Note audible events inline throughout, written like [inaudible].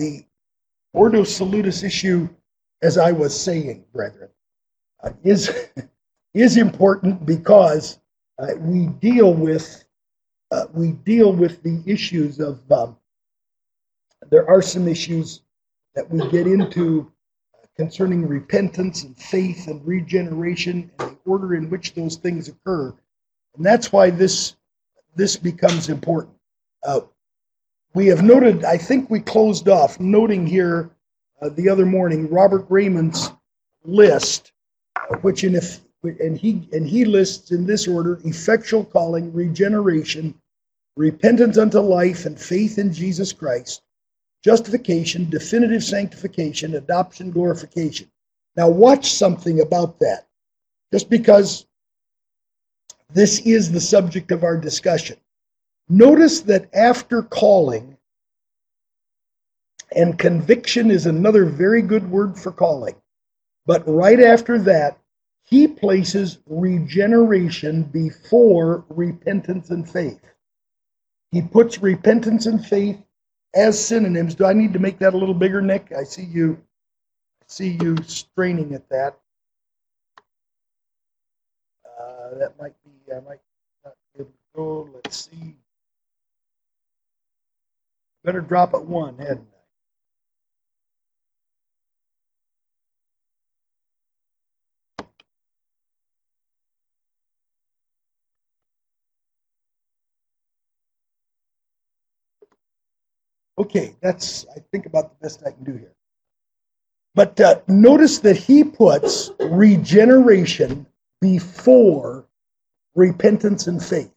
the Ordo Salutis issue, as I was saying, brethren, uh, is, [laughs] is important because uh, we deal with uh, we deal with the issues of um, there are some issues that we get into concerning repentance and faith and regeneration and the order in which those things occur. And that's why this this becomes important. Uh, we have noted i think we closed off noting here uh, the other morning robert reymond's list which in if and he and he lists in this order effectual calling regeneration repentance unto life and faith in jesus christ justification definitive sanctification adoption glorification. Now watch something about that. Just because this is the subject of our discussion notice that after calling and conviction is another very good word for calling but right after that he places regeneration before repentance and faith. He puts repentance and faith as synonyms. Do I need to make that a little bigger, Nick? I see you see you straining at that. Uh, that might be I might not be able to go. Let's see. Better drop it one, hadn't I? Okay, that's, I think, about the best I can do here. But uh, notice that he puts regeneration before repentance and faith.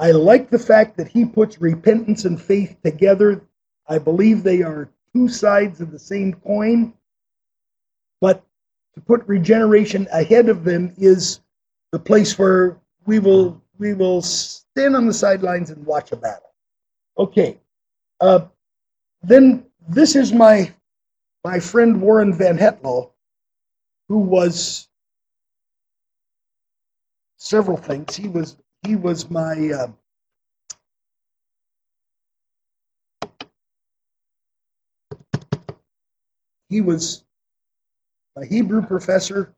I like the fact that he puts repentance and faith together. I believe they are two sides of the same coin. But to put regeneration ahead of them is the place where we will we will stand on the sidelines and watch a battle. Okay, uh, then this is my my friend Warren Vanhetloo, who was several things. He was he was my uh, he was a Hebrew professor.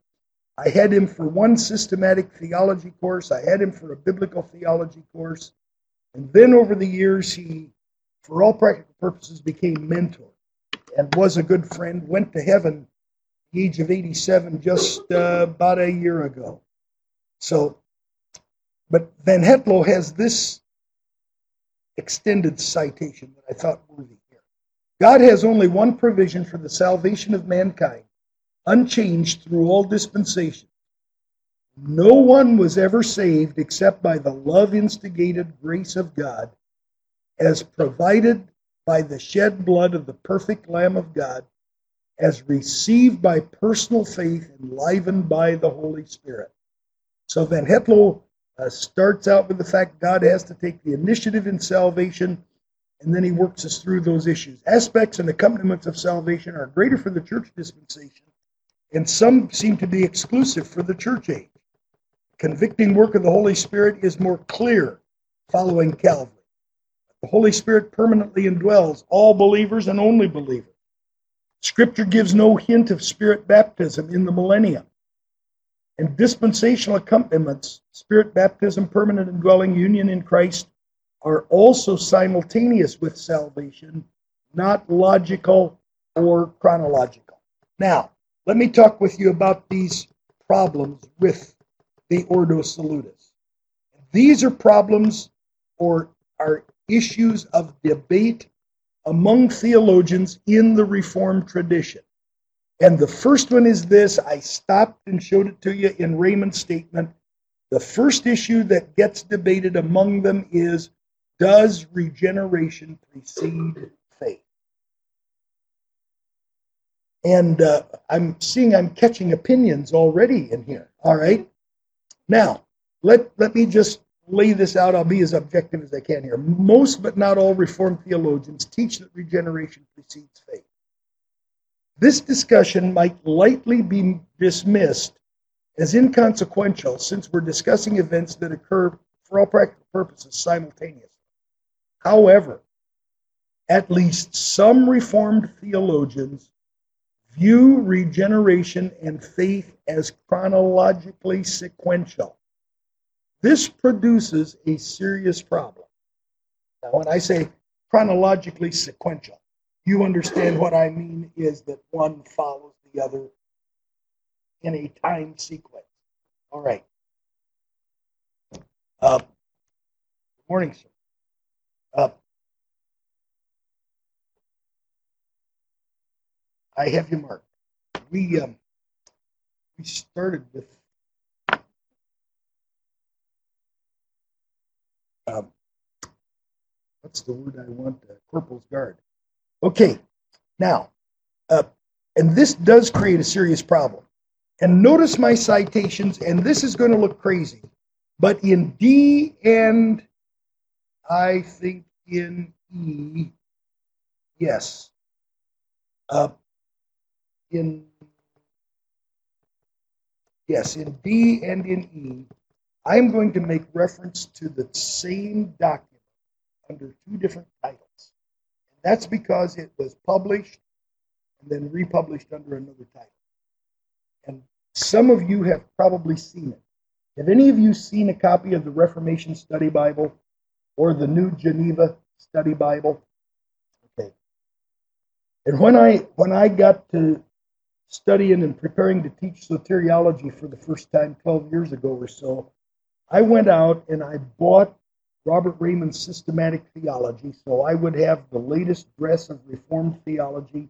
I had him for one systematic theology course. I had him for a biblical theology course. And then over the years, he for all practical purposes, became mentor and was a good friend. Went to heaven the age of 87 just uh, about a year ago. So, but Vanhetloo has this extended citation that I thought worthy here. God has only one provision for the salvation of mankind, unchanged through all dispensations. No one was ever saved except by the love instigated grace of God as provided by the shed blood of the perfect Lamb of God, as received by personal faith, enlivened by the Holy Spirit. So Vanhetloo uh, starts out with the fact God has to take the initiative in salvation, and then he works us through those issues. Aspects and accompaniments of salvation are greater for the church dispensation, and some seem to be exclusive for the church age. Convicting work of the Holy Spirit is more clear following Calvary. The Holy Spirit permanently indwells all believers and only believers. Scripture gives no hint of spirit baptism in the millennium. And dispensational accompaniments, spirit baptism, permanent indwelling, union in Christ, are also simultaneous with salvation, not logical or chronological. Now, let me talk with you about these problems with the Ordo Salutis. These are problems or are issues of debate among theologians in the Reformed tradition. And the first one is this I stopped and showed it to you in Reymond's statement. The first issue that gets debated among them is Does regeneration precede faith? And uh, I'm seeing I'm catching opinions already in here. All right. Now, let, let me just lay this out. I'll be as objective as I can here. Most, but not all, Reformed theologians teach that regeneration precedes faith. This discussion might lightly be dismissed as inconsequential since we're discussing events that occur for all practical purposes simultaneously. However, at least some Reformed theologians view regeneration and faith as chronologically sequential. This produces a serious problem. Now, when I say chronologically sequential, you understand what I mean is that one follows the other in a time sequence. All right. Uh, good morning, sir. Uh, I have you marked. We um, we started with um, what's the word I want? Uh, corporal's guard. Okay, now, uh, and this does create a serious problem. And notice my citations, and this is going to look crazy, but in D and I think in E, yes, uh, in yes, in D and in E, I'm going to make reference to the same document under two different titles. That's because it was published and then republished under another title. And some of you have probably seen it. Have any of you seen a copy of the Reformation Study Bible or the New Geneva Study Bible? Okay. And when I when I got to studying and preparing to teach soteriology for the first time 12 years ago or so, I went out and I bought Robert Reymond's systematic theology, so I would have the latest dress of Reformed theology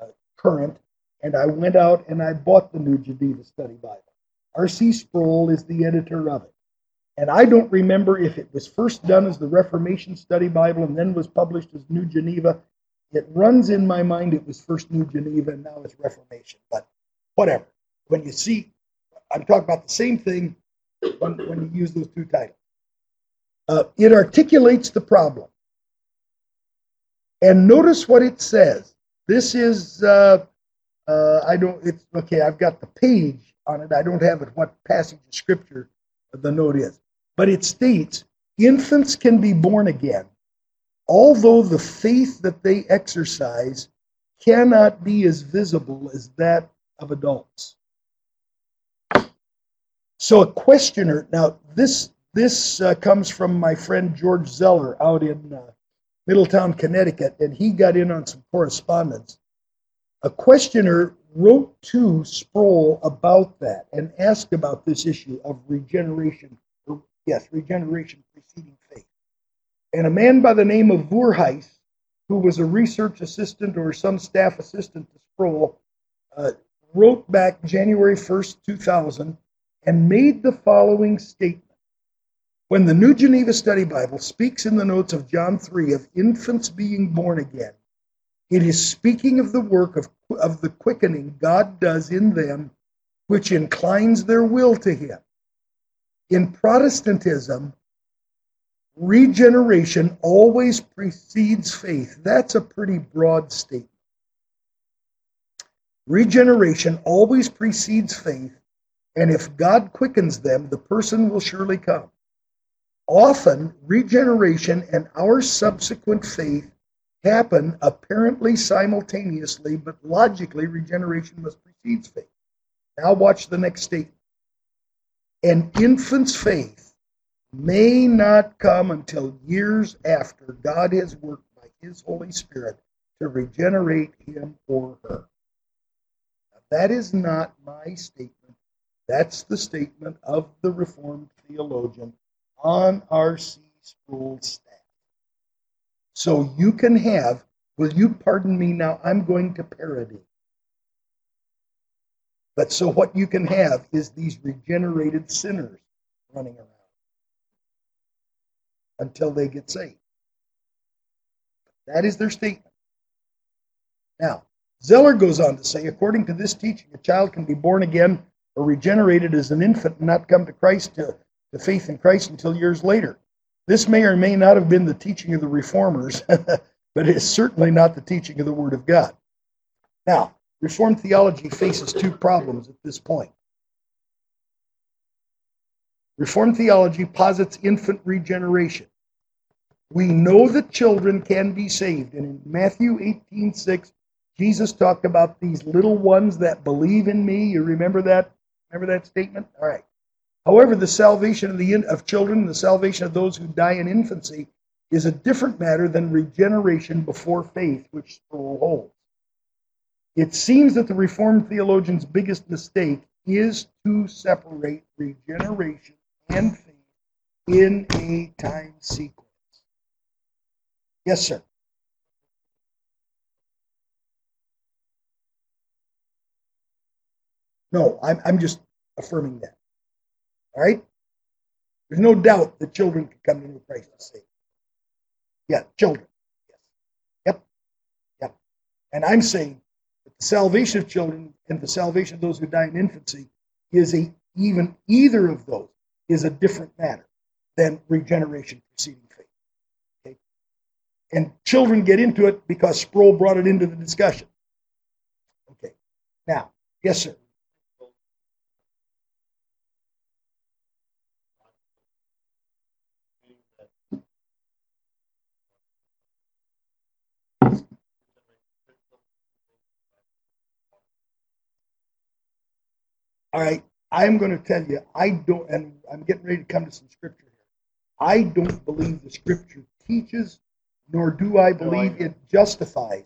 uh, current, and I went out and I bought the New Geneva Study Bible. R.C. Sproul is the editor of it. And I don't remember if it was first done as the Reformation Study Bible and then was published as New Geneva. It runs in my mind it was first New Geneva and now it's Reformation, but whatever. When you see, I'm talking about the same thing when, when you use those two titles. Uh, it articulates the problem. And notice what it says. This is, uh, uh, I don't, it's, okay, I've got the page on it. I don't have it what passage of scripture the note is. But it states infants can be born again, although the faith that they exercise cannot be as visible as that of adults. So a questioner, now this this uh, comes from my friend George Zeller out in uh, Middletown, Connecticut, and he got in on some correspondence. A questioner wrote to Sproul about that and asked about this issue of regeneration, or, yes, regeneration preceding faith. And a man by the name of Voorhuis, who was a research assistant or some staff assistant to Sproul, uh, wrote back January 1st, 2000, and made the following statement. When the New Geneva Study Bible speaks in the notes of John 3 of infants being born again, it is speaking of the work of, of the quickening God does in them, which inclines their will to Him. In Protestantism, regeneration always precedes faith. That's a pretty broad statement. Regeneration always precedes faith and if God quickens them, the person will surely come. Often, regeneration and our subsequent faith happen apparently simultaneously, but logically, regeneration must precede faith. Now, watch the next statement. An infant's faith may not come until years after God has worked by His Holy Spirit to regenerate him or her. Now, that is not my statement that's the statement of the Reformed theologian on R.C. Sproul's staff. So you can have, will you pardon me now? I'm going to parody. But so what you can have is these regenerated sinners running around until they get saved. That is their statement. Now, Zeller goes on to say, according to this teaching, a child can be born again or regenerated as an infant and not come to Christ to, to faith in Christ until years later. This may or may not have been the teaching of the reformers, [laughs] but it is certainly not the teaching of the Word of God. Now, Reformed theology faces two problems at this point. Reformed theology posits infant regeneration. We know that children can be saved. And in Matthew 18 6, Jesus talked about these little ones that believe in me. You remember that? Remember that statement? All right. However, the salvation of, the, of children, the salvation of those who die in infancy, is a different matter than regeneration before faith, which Sproul holds. It seems that the Reformed theologian's biggest mistake is to separate regeneration and faith in a time sequence. Yes, sir. No, I'm, I'm just affirming that. All right? There's no doubt that children can come to know Christ and save. Yeah, children. Yep. Yep. And I'm saying that the salvation of children and the salvation of those who die in infancy is a even either of those is a different matter than regeneration preceding faith. Okay? And children get into it because Sproul brought it into the discussion. Okay. Now, yes, sir. All right, I'm going to tell you, I don't, and I'm getting ready to come to some scripture here. I don't believe the scripture teaches, nor do I believe it justifies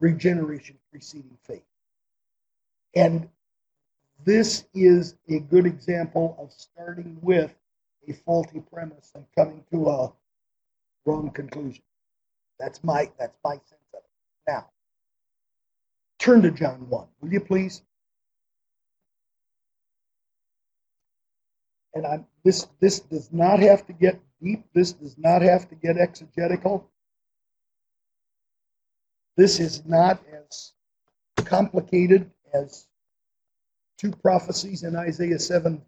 regeneration preceding faith. And this is a good example of starting with a faulty premise and coming to a wrong conclusion. That's my that's my sense of it. Now, turn to John 1, will you please? And I'm, this this does not have to get deep. This does not have to get exegetical. This is not as complicated as two prophecies in Isaiah 7,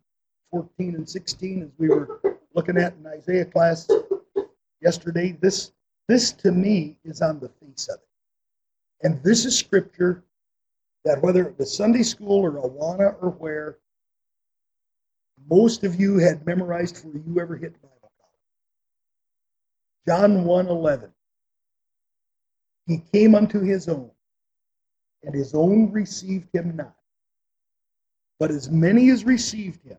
14 and 16 as we were looking at in Isaiah class yesterday. This this to me is on the face of it. And this is scripture that whether it was Sunday school or Awana or where, most of you had memorized before you ever hit Bible college. John 1 11. He came unto his own, and his own received him not. But as many as received him,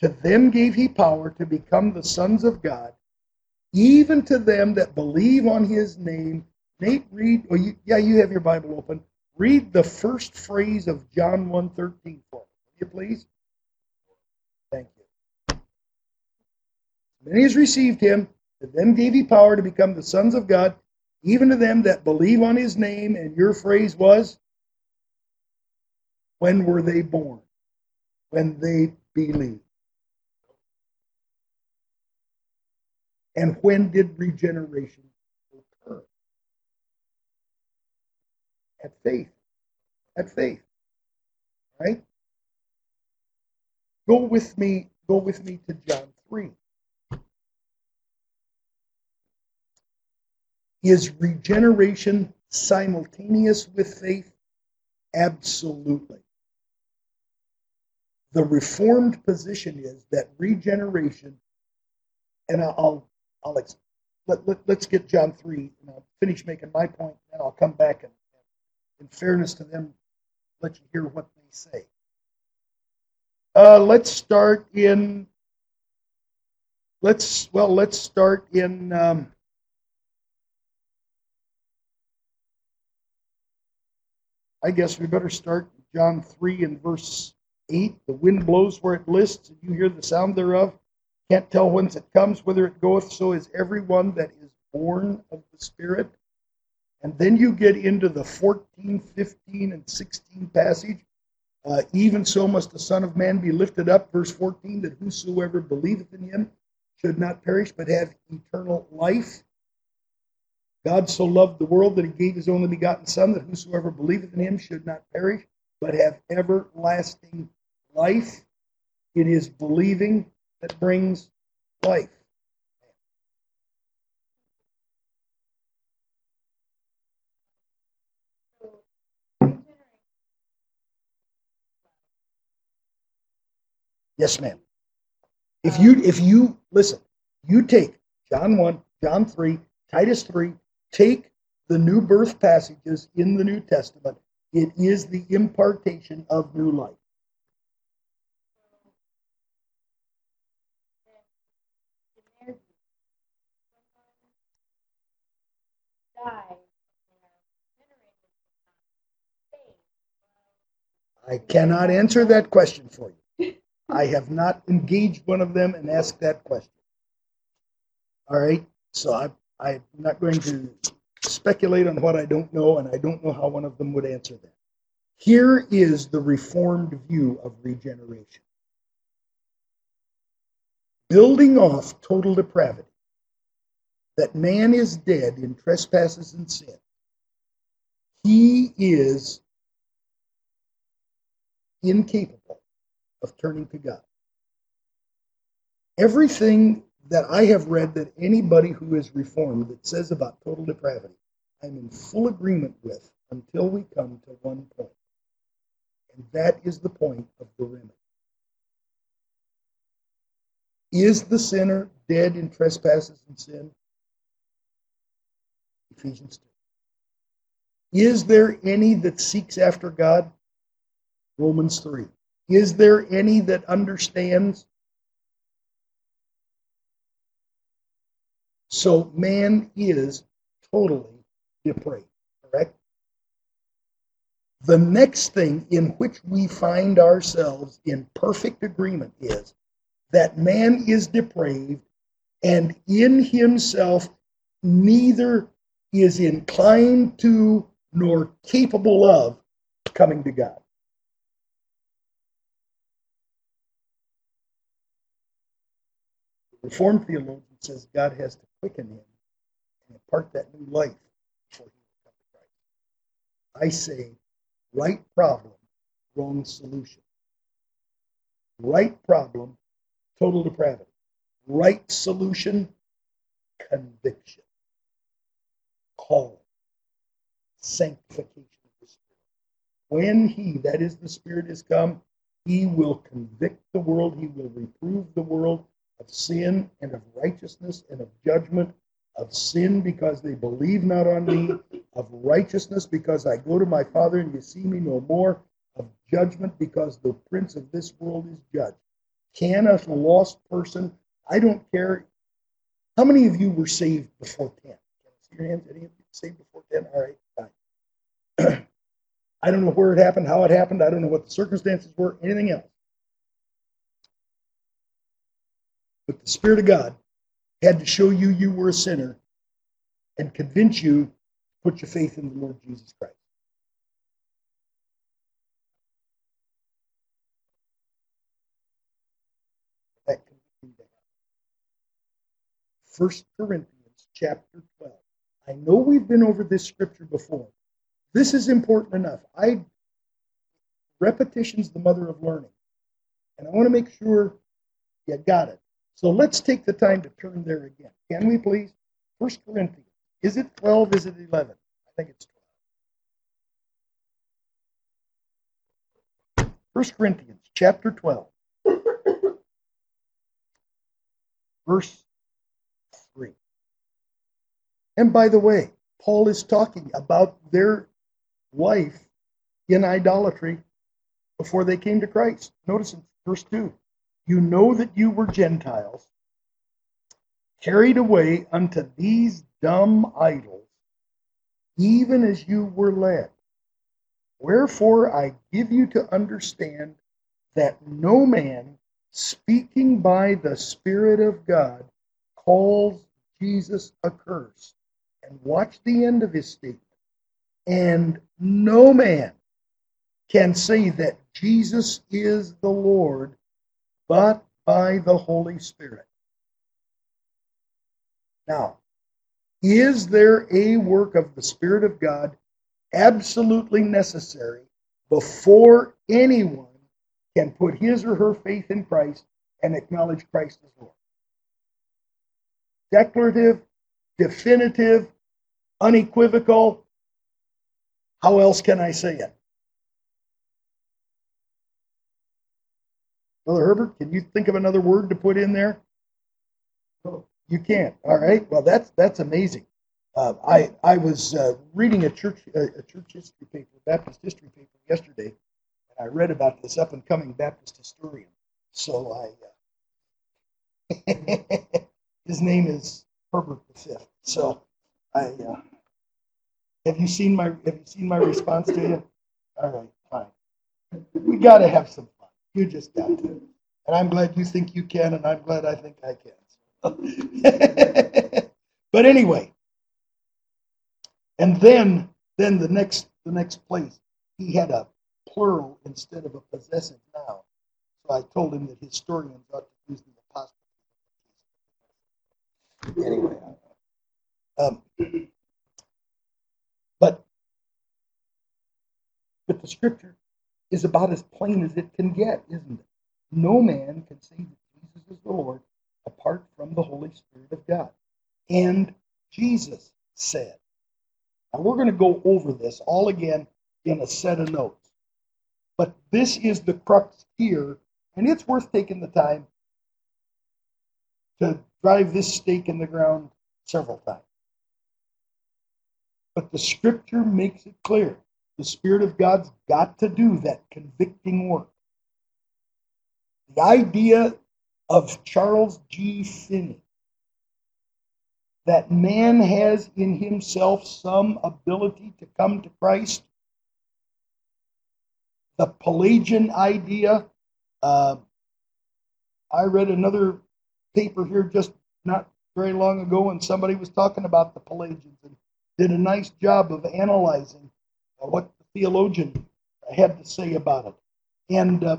to them gave he power to become the sons of God, even to them that believe on his name. Nate, read, oh, you, yeah, you have your Bible open. Read the first phrase of John 1.13 for me, will you please? Many has received him, to them gave he power to become the sons of God, even to them that believe on his name. And your phrase was, when were they born? When they believed. And when did regeneration occur? At faith. At faith. Right? Go with me, go with me to John 3. Is regeneration simultaneous with faith? Absolutely. The Reformed position is that regeneration, and I'll, I'll let, let, us get John 3, and I'll finish making my point, and I'll come back and, in fairness to them, let you hear what they say. Uh, let's start in, let's, well, let's start in, um, I guess we better start John 3 and verse 8. The wind blows where it lists, and you hear the sound thereof. Can't tell whence it comes, whither it goeth. So is everyone that is born of the Spirit. And then you get into the 14, 15, and 16 passage. Uh, even so must the Son of Man be lifted up, verse 14, that whosoever believeth in him should not perish, but have eternal life. God so loved the world that he gave his only begotten Son, that whosoever believeth in him should not perish, but have everlasting life. It is believing that brings life. Yes, ma'am. If you if you listen, you take John 1, John 3, Titus 3. Take the new birth passages in the New Testament. It is the impartation of new life. I cannot answer that question for you. [laughs] I have not engaged one of them and asked that question. All right, so I, I'm not going to speculate on what I don't know, and I don't know how one of them would answer that. Here is the Reformed view of regeneration building off total depravity, that man is dead in trespasses and sin. He is incapable of turning to God. Everything that I have read that anybody who is reformed that says about total depravity, I'm in full agreement with until we come to one point. And that is the point of the remedy. Is the sinner dead in trespasses and sin? Ephesians 2. Is there any that seeks after God? Romans 3. Is there any that understands? So man is totally depraved, correct? The next thing in which we find ourselves in perfect agreement is that man is depraved and in himself neither is inclined to nor capable of coming to God. Reformed theologian says God has to quicken him and impart that new life before he will come to Christ. I say, right problem, wrong solution. Right problem, total depravity. Right solution, conviction. Calling. Sanctification of the Spirit. When He, that is the Spirit, is come, He will convict the world, He will reprove the world of sin and of righteousness and of judgment, of sin because they believe not on me, of righteousness because I go to my Father and you see me no more, of judgment because the prince of this world is judged. Can a lost person, I don't care. How many of you were saved before 10? Can I see your hands? Any of you saved before 10? All right, fine. [clears throat] I don't know where it happened, how it happened. I don't know what the circumstances were, anything else. But the Spirit of God had to show you you were a sinner and convince you to put your faith in the Lord Jesus Christ. That conviction to First Corinthians chapter 12. I know we've been over this scripture before. This is important enough. I repetition's the mother of learning. And I want to make sure you got it. So let's take the time to turn there again. Can we please? First Corinthians. Is it 12? Is it 11? I think it's 12. First Corinthians chapter 12. Verse 3. And by the way, Paul is talking about their life in idolatry before they came to Christ. Notice in verse 2 you know that you were Gentiles, carried away unto these dumb idols, even as you were led. Wherefore I give you to understand that no man speaking by the Spirit of God calls Jesus accursed. And watch the end of his statement. And no man can say that Jesus is the Lord but by the Holy Spirit. Now, is there a work of the Spirit of God absolutely necessary before anyone can put his or her faith in Christ and acknowledge Christ as Lord? Declarative, definitive, unequivocal. How else can I say it? Brother Herbert, can you think of another word to put in there? You can't. All right. Well, that's that's amazing. Uh, I I was uh, reading a church a church history paper, Baptist history paper yesterday, and I read about this up and coming Baptist historian. So I, uh, [laughs] his name is Herbert V. So I uh, have you seen my have you seen my response to you? All right, fine. We got to have some. You just got to. And I'm glad you think you can, and I'm glad I think I can. [laughs] but anyway, and then then the next the next place he had a plural instead of a possessive noun. So I told him that historians ought to use the apostrophe. Anyway, um, but but the scripture is about as plain as it can get, isn't it? No man can say that Jesus is the Lord apart from the Holy Spirit of God. And Jesus said, now we're going to go over this all again in a set of notes. But this is the crux here, and it's worth taking the time to drive this stake in the ground several times. But the scripture makes it clear the Spirit of God's got to do that convicting work. The idea of Charles G. Finney that man has in himself some ability to come to Christ. The Pelagian idea. Uh, I read another paper here just not very long ago, and somebody was talking about the Pelagians and did a nice job of analyzing what the theologian had to say about it. And uh,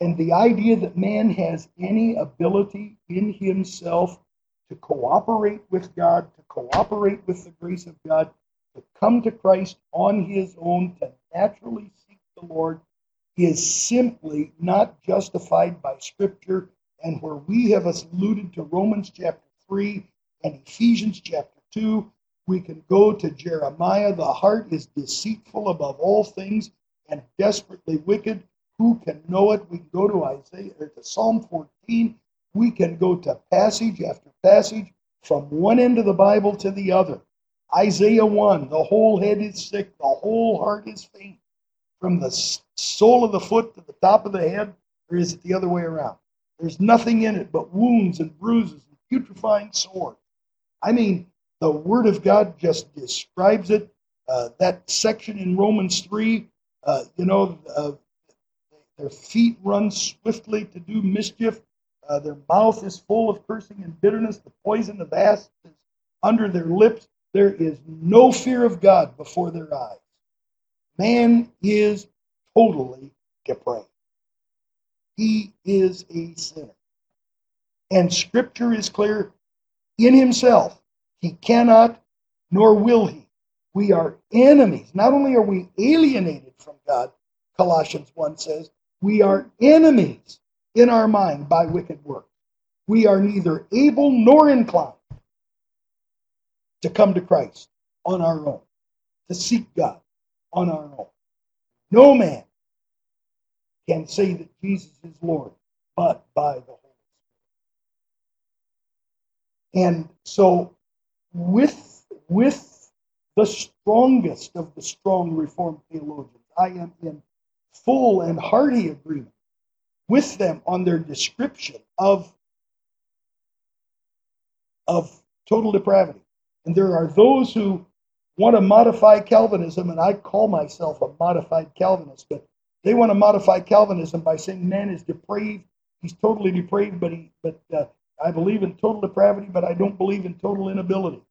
and the idea that man has any ability in himself to cooperate with God, to cooperate with the grace of God, to come to Christ on his own, to naturally seek the Lord, is simply not justified by Scripture. And where we have alluded to Romans chapter 3 and Ephesians chapter 2, we can go to Jeremiah. The heart is deceitful above all things and desperately wicked. Who can know it? We can go to Isaiah or to Psalm 14. We can go to passage after passage from one end of the Bible to the other. Isaiah 1, the whole head is sick, the whole heart is faint. From the sole of the foot to the top of the head, or is it the other way around? There's nothing in it but wounds and bruises and putrefying sores. I mean, the Word of God just describes it. Uh, that section in Romans 3, uh, you know, uh, their feet run swiftly to do mischief. Uh, their mouth is full of cursing and bitterness. The poison of asps is under their lips. There is no fear of God before their eyes. Man is totally depraved. He is a sinner. And Scripture is clear in himself. He cannot, nor will he. We are enemies. Not only are we alienated from God, Colossians 1 says, we are enemies in our mind by wicked work. We are neither able nor inclined to come to Christ on our own, to seek God on our own. No man can say that Jesus is Lord but by the Holy Spirit. And so, with, with the strongest of the strong Reformed theologians, I am in full and hearty agreement with them on their description of, of total depravity. And there are those who want to modify Calvinism, and I call myself a modified Calvinist, but they want to modify Calvinism by saying man is depraved. He's totally depraved, but he, but uh, I believe in total depravity, but I don't believe in total inability.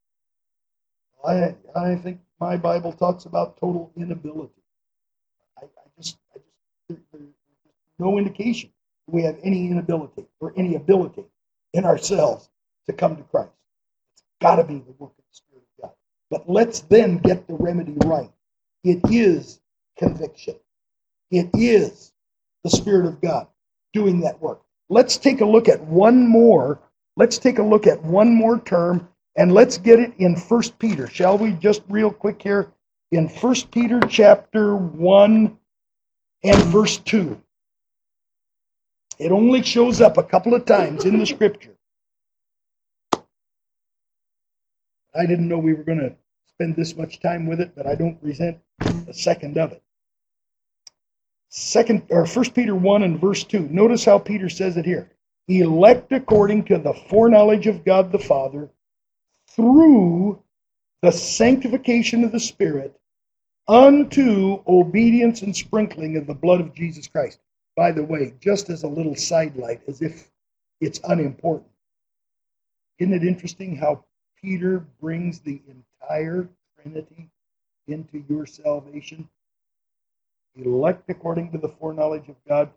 I, I think my Bible talks about total inability. I, I just, I just, there, there's no indication we have any inability or any ability in ourselves to come to Christ. It's got to be the work of the Spirit of God. But let's then get the remedy right. It is conviction. It is the Spirit of God doing that work. Let's take a look at one more. Let's take a look at one more term and let's get it in First Peter. Shall we just real quick here in First Peter chapter 1 and verse 2. It only shows up a couple of times in the [laughs] scripture. I didn't know we were going to spend this much time with it, but I don't resent a second of it. Second or First Peter one and verse two. Notice how Peter says it here. Elect according to the foreknowledge of God the Father through the sanctification of the Spirit unto obedience and sprinkling of the blood of Jesus Christ. By the way, just as a little sidelight, as if it's unimportant. Isn't it interesting how Peter brings the entire Trinity into your salvation? Elect according to the foreknowledge of God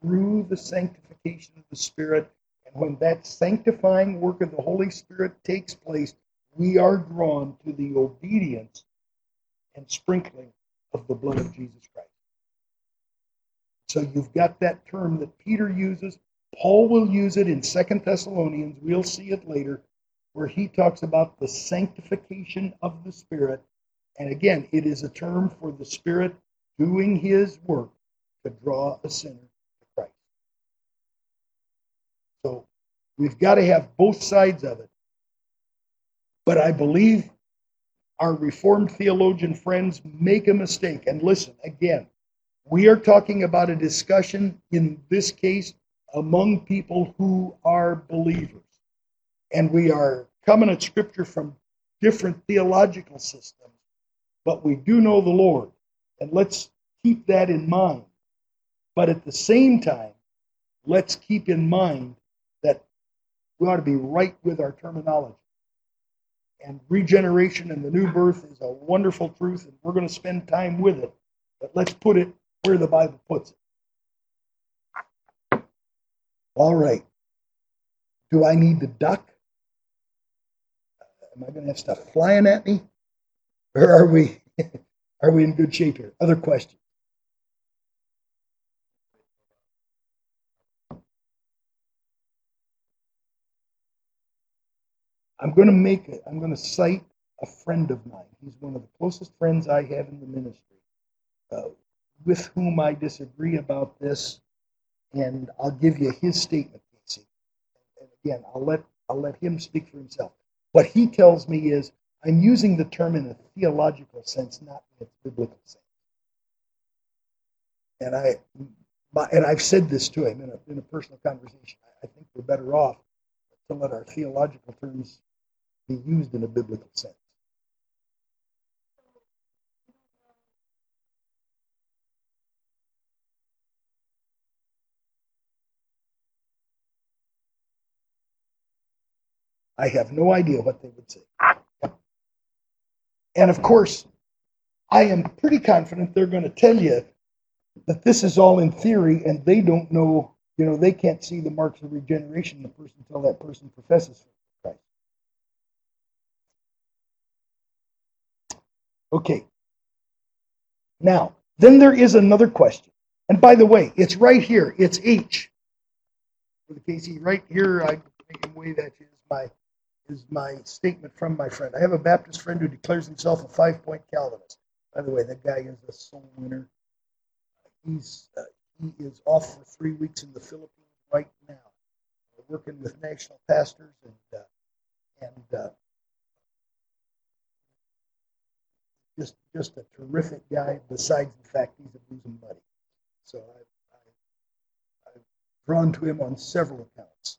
through the sanctification of the Spirit. And when that sanctifying work of the Holy Spirit takes place, we are drawn to the obedience and sprinkling of the blood of Jesus Christ. So you've got that term that Peter uses. Paul will use it in Second Thessalonians. We'll see it later, where he talks about the sanctification of the Spirit. And again, it is a term for the Spirit doing his work to draw a sinner. So we've got to have both sides of it. But I believe our Reformed theologian friends make a mistake. And listen, again, we are talking about a discussion in this case among people who are believers. And we are coming at Scripture from different theological systems, but we do know the Lord. And let's keep that in mind. But at the same time, let's keep in mind we ought to be right with our terminology and regeneration and the new birth is a wonderful truth, and we're going to spend time with it. But let's put it where the Bible puts it. All right. Do I need to duck? Am I going to have stuff flying at me? Or are we [laughs] are we in good shape here? Other questions? I'm going to make it, I'm going to cite a friend of mine. He's one of the closest friends I have in the ministry, uh, with whom I disagree about this, and I'll give you his statement. And again, I'll let I'll let him speak for himself. What he tells me is I'm using the term in a theological sense, not in its biblical sense. And I and I've said this to him in a, in a personal conversation. I think we're better off to let our theological terms be used in a biblical sense. I have no idea what they would say. And of course, I am pretty confident they're going to tell you that this is all in theory and they don't know, you know, they can't see the marks of regeneration in the person until that person professes Christ. Okay. Now, then there is another question. And by the way, it's right here. It's H. For the Casey, right here, I can wave at you is my is my statement from my friend. I have a Baptist friend who declares himself a five point Calvinist. By the way, that guy is a soul winner. He's uh, he is off for three weeks in the Philippines right now, working with national pastors and uh, and uh, just just a terrific guy. Besides the fact he's a bosom buddy, so I, I've drawn to him on several accounts,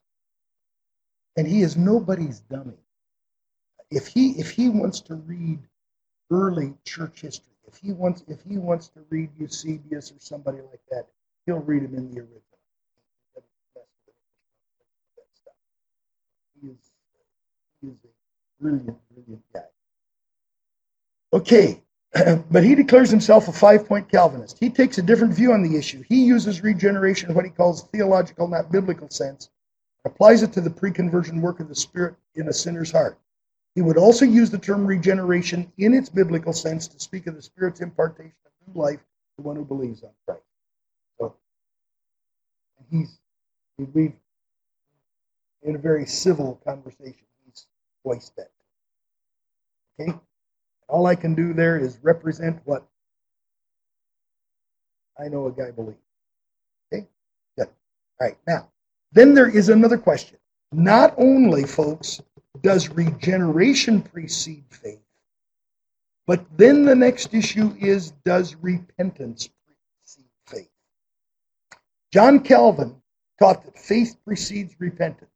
and he is nobody's dummy. If he if he wants to read early church history, if he wants if he wants to read Eusebius or somebody like that, he'll read him in the original. He is, he is a brilliant, brilliant guy. Okay, [clears throat] but he declares himself a five point Calvinist. He takes a different view on the issue. He uses regeneration in what he calls theological, not biblical sense, applies it to the pre conversion work of the Spirit in a sinner's heart. He would also use the term regeneration in its biblical sense to speak of the Spirit's impartation of new life to one who believes on Christ. So he's we've in a very civil conversation, he's voiced that. Okay? All I can do there is represent what I know a guy believes. Okay? Good. All right. Now, then there is another question. Not only, folks, does regeneration precede faith? But then the next issue is does repentance precede faith? John Calvin taught that faith precedes repentance,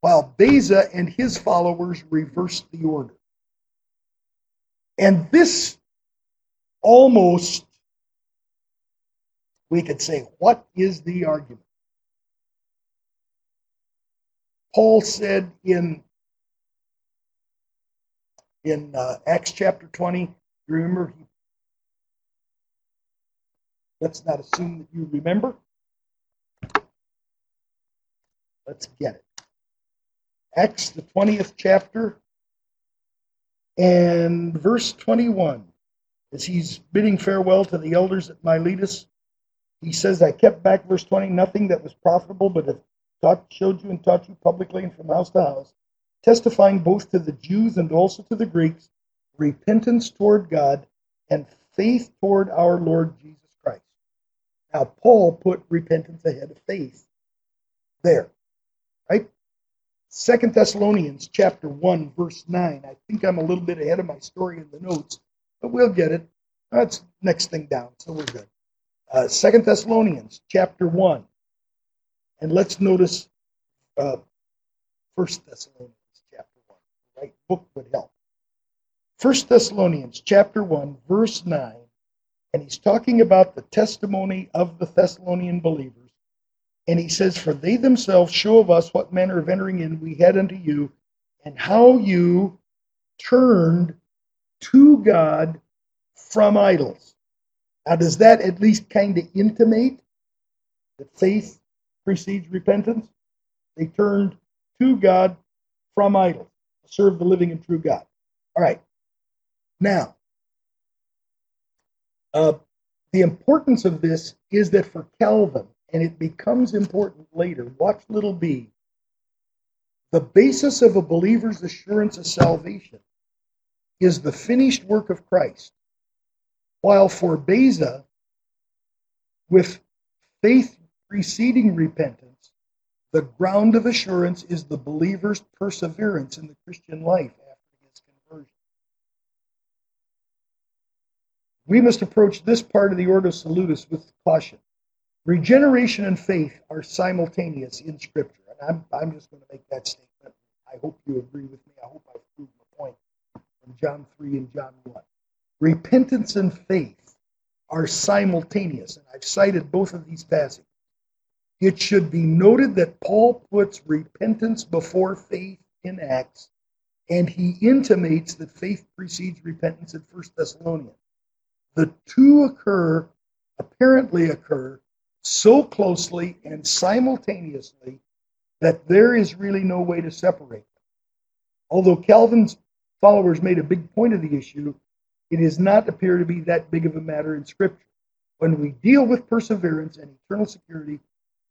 while Beza and his followers reversed the order. And this almost, we could say, what is the argument? Paul said in in uh, Acts chapter 20, you remember? Let's not assume that you remember. Let's get it. Acts, the 20th chapter, and verse 21. As he's bidding farewell to the elders at Miletus, he says, I kept back, verse 20, nothing that was profitable, but have taught, showed you and taught you publicly and from house to house, testifying both to the Jews and also to the Greeks repentance toward God and faith toward our Lord Jesus Christ. Now, Paul put repentance ahead of faith there, right? Second Thessalonians chapter 1, verse 9. I think I'm a little bit ahead of my story in the notes, but we'll get it. That's next thing down, so we're good. Uh, Second Thessalonians chapter 1. And let's notice uh, First Thessalonians chapter 1. right book would help. First Thessalonians chapter 1, verse 9. And he's talking about the testimony of the Thessalonian believers. And he says, For they themselves show of us what manner of entering in we had unto you, and how you turned to God from idols. Now, does that at least kind of intimate that faith precedes repentance? They turned to God from idols serve the living and true God. All right. Now, uh, the importance of this is that for Calvin, and it becomes important later. Watch little b. The basis of a believer's assurance of salvation is the finished work of Christ. While for Beza, with faith preceding repentance, the ground of assurance is the believer's perseverance in the Christian life after his conversion. We must approach this part of the Ordo Salutis with caution. Regeneration and faith are simultaneous in Scripture. And I'm, I'm just going to make that statement. I hope you agree with me. I hope I've proved my point from John 3 and John 1. Repentance and faith are simultaneous. And I've cited both of these passages. It should be noted that Paul puts repentance before faith in Acts, and he intimates that faith precedes repentance in 1 Thessalonians. The two occur, apparently occur, so closely and simultaneously that there is really no way to separate them. Although Calvin's followers made a big point of the issue, it does not appear to be that big of a matter in Scripture. When we deal with perseverance and eternal security,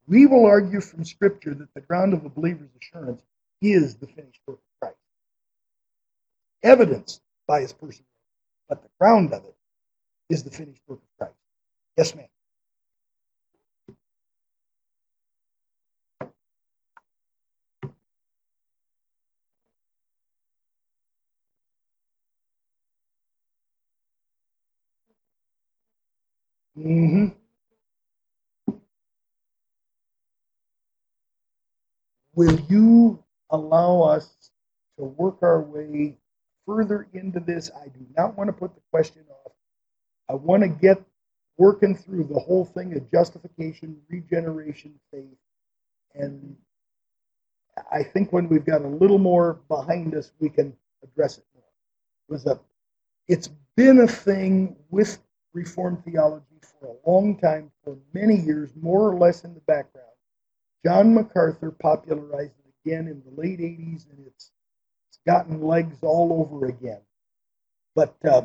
we will argue from Scripture that the ground of a believer's assurance is the finished work of Christ. Evidenced by his perseverance, but the ground of it is the finished work of Christ. Yes, ma'am. Mm-hmm. Will you allow us to work our way further into this? I do not want to put the question off. I want to get working through the whole thing of justification, regeneration, faith. And I think when we've got a little more behind us, we can address it more. It was a, it's been a thing with Reformed theology for a long time, for many years, more or less in the background. John MacArthur popularized it again in the late 80s, and it's, it's gotten legs all over again. But uh,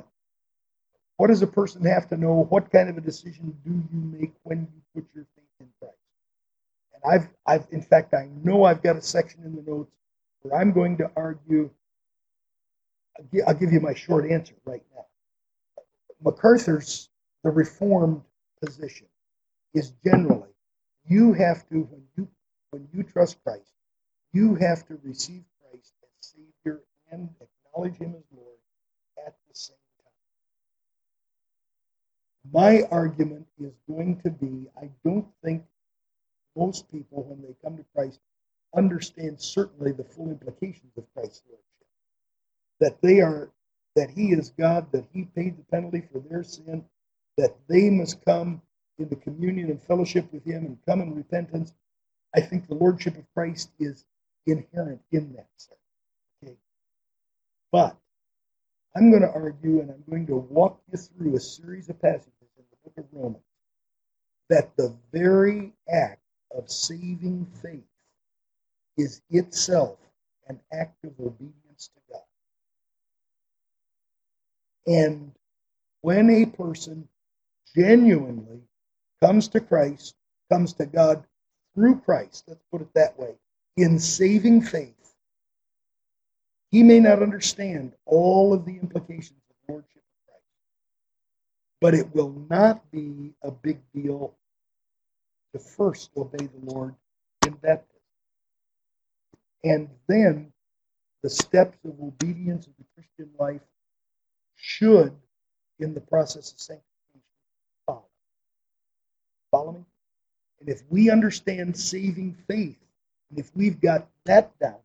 what does a person have to know? What kind of a decision do you make when you put your faith in Christ? And I've, I've, in fact, I know I've got a section in the notes where I'm going to argue. I'll give you my short answer right now. MacArthur's the reformed position is generally you have to when you when you trust Christ, you have to receive Christ as Savior and acknowledge Him as Lord at the same time. My argument is going to be I don't think most people, when they come to Christ, understand certainly the full implications of Christ's Lordship. That they are, that He is God, that He paid the penalty for their sin, that they must come into communion and fellowship with Him and come in repentance. I think the Lordship of Christ is inherent in that. Okay. But I'm going to argue and I'm going to walk you through a series of passages in the book of Romans that the very act of saving faith is itself an act of obedience to God. And when a person genuinely comes to Christ, comes to God through Christ, let's put it that way, in saving faith, he may not understand all of the implications of Lordship of Christ, but it will not be a big deal to first obey the Lord in baptism. And then the steps of obedience of the Christian life should, in the process of sanctification. Follow me? And if we understand saving faith, and if we've got that down,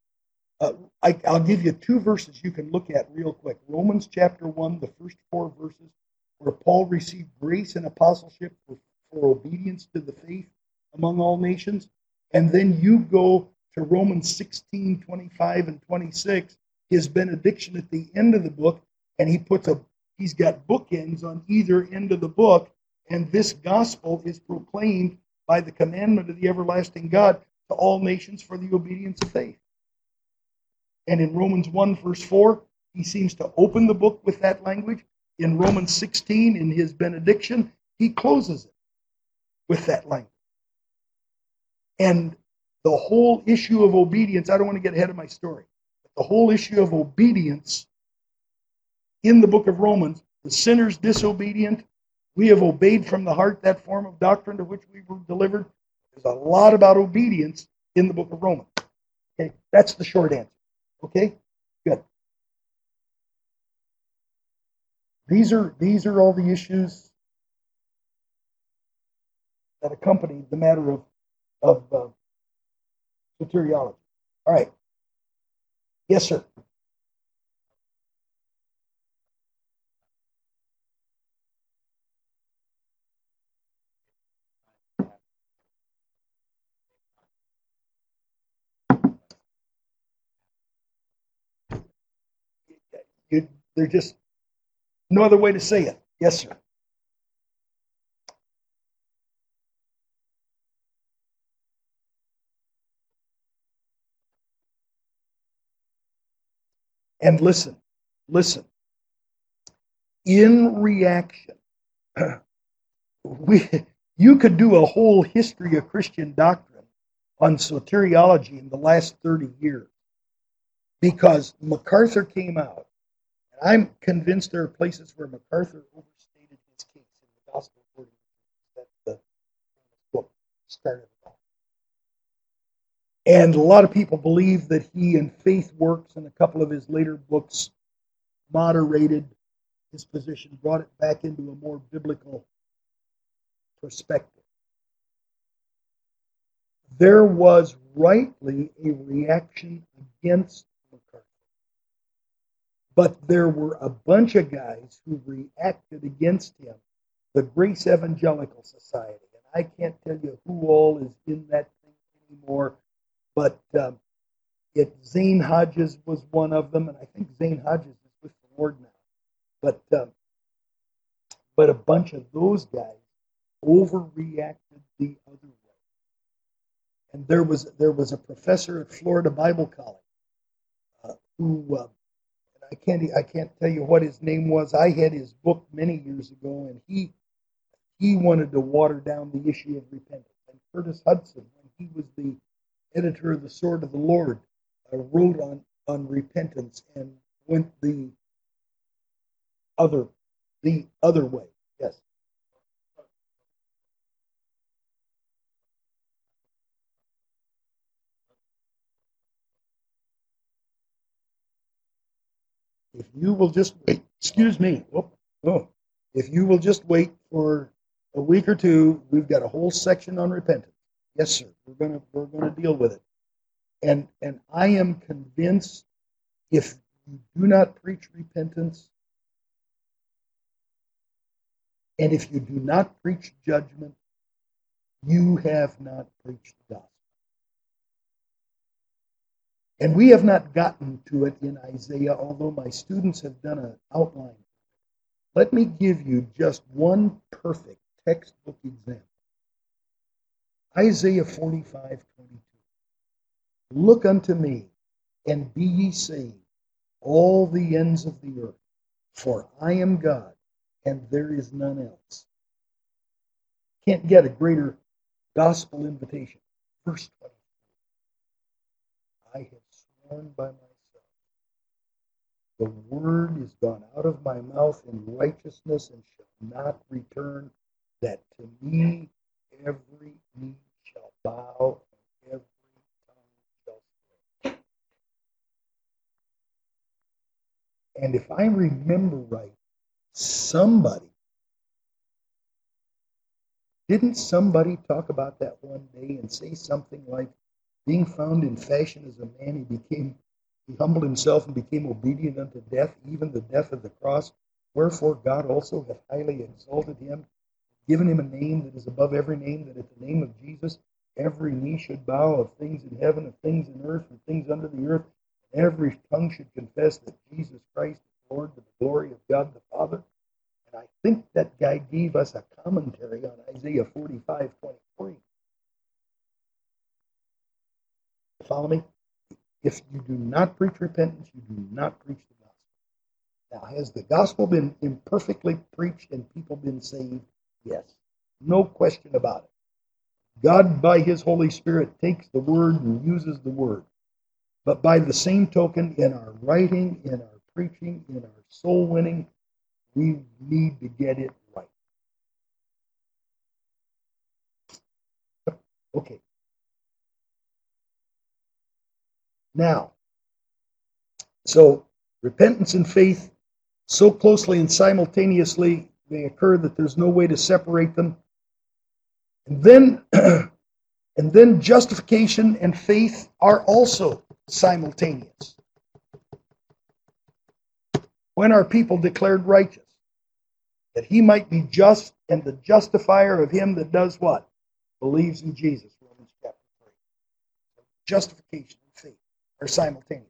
uh, I, will give you two verses you can look at real quick. Romans chapter 1, the first four verses, where Paul received grace and apostleship for, for obedience to the faith among all nations. And then you go to Romans 16, 25, and 26, his benediction at the end of the book, and he puts a he's got bookends on either end of the book, and this gospel is proclaimed by the commandment of the everlasting God to all nations for the obedience of faith. And in Romans 1, verse 4, he seems to open the book with that language. In Romans 16, in his benediction, he closes it with that language. And the whole issue of obedience, I don't want to get ahead of my story, the whole issue of obedience in the book of Romans, the sinner's disobedient, we have obeyed from the heart that form of doctrine to which we were delivered. There's a lot about obedience in the book of Romans. Okay, that's the short answer. Okay, good. These are these are all the issues that accompany the matter of of uh, soteriology. All right. Yes, sir. You, there's just no other way to say it. Yes, sir. And listen, listen. In reaction, [clears throat] we, you could do a whole history of Christian doctrine on soteriology in the last 30 years because MacArthur came out. I'm convinced there are places where MacArthur overstated his case in the Gospel according to that the book started and a lot of people believe that he, in Faith Works and a couple of his later books, moderated his position, brought it back into a more biblical perspective. There was rightly a reaction against MacArthur. But there were a bunch of guys who reacted against him, the Grace Evangelical Society. And I can't tell you who all is in that thing anymore but um, it Zane Hodges was one of them, and I think Zane Hodges is with the Lord now. But um, but a bunch of those guys overreacted the other way. And there was there was a professor at Florida Bible College uh, who uh, I can't I can't tell you what his name was. I had his book many years ago, and he he wanted to water down the issue of repentance. And Curtis Hudson, when he was the editor of the Sword of the Lord, uh, wrote on, on repentance and went the other the other way. Yes. If you will just wait, excuse me, oh, oh, if you will just wait for a week or two, we've got a whole section on repentance. Yes, sir. We're gonna we're gonna deal with it. And and I am convinced if you do not preach repentance, and if you do not preach judgment, you have not preached gospel. And we have not gotten to it in Isaiah, although my students have done an outline. Let me give you just one perfect textbook example. Isaiah 45 22. Look unto me, and be ye saved, all the ends of the earth, for I am God, and there is none else. Can't get a greater gospel invitation. Verse 20. I have by myself. The word is gone out of my mouth in righteousness and shall not return, that to me every knee shall bow and every tongue shall swear. And if I remember right, somebody, didn't somebody talk about that one day and say something like, being found in fashion as a man, he became he humbled himself and became obedient unto death, even the death of the cross. Wherefore God also hath highly exalted him, given him a name that is above every name, that at the name of Jesus every knee should bow of things in heaven, of things in earth, and things under the earth, and every tongue should confess that Jesus Christ is Lord to the glory of God the Father. And I think that guy gave us a commentary on Isaiah 45 23. Follow me? If you do not preach repentance, you do not preach the gospel. Now, has the gospel been imperfectly preached and people been saved? Yes. No question about it. God, by His Holy Spirit, takes the word and uses the word. But by the same token, in our writing, in our preaching, in our soul winning, we need to get it right. Okay. Now, so repentance and faith so closely and simultaneously they occur that there's no way to separate them. And then [clears throat] and then justification and faith are also simultaneous. When are people declared righteous? That he might be just and the justifier of him that does what? Believes in Jesus. Romans chapter 3. Justification are simultaneous.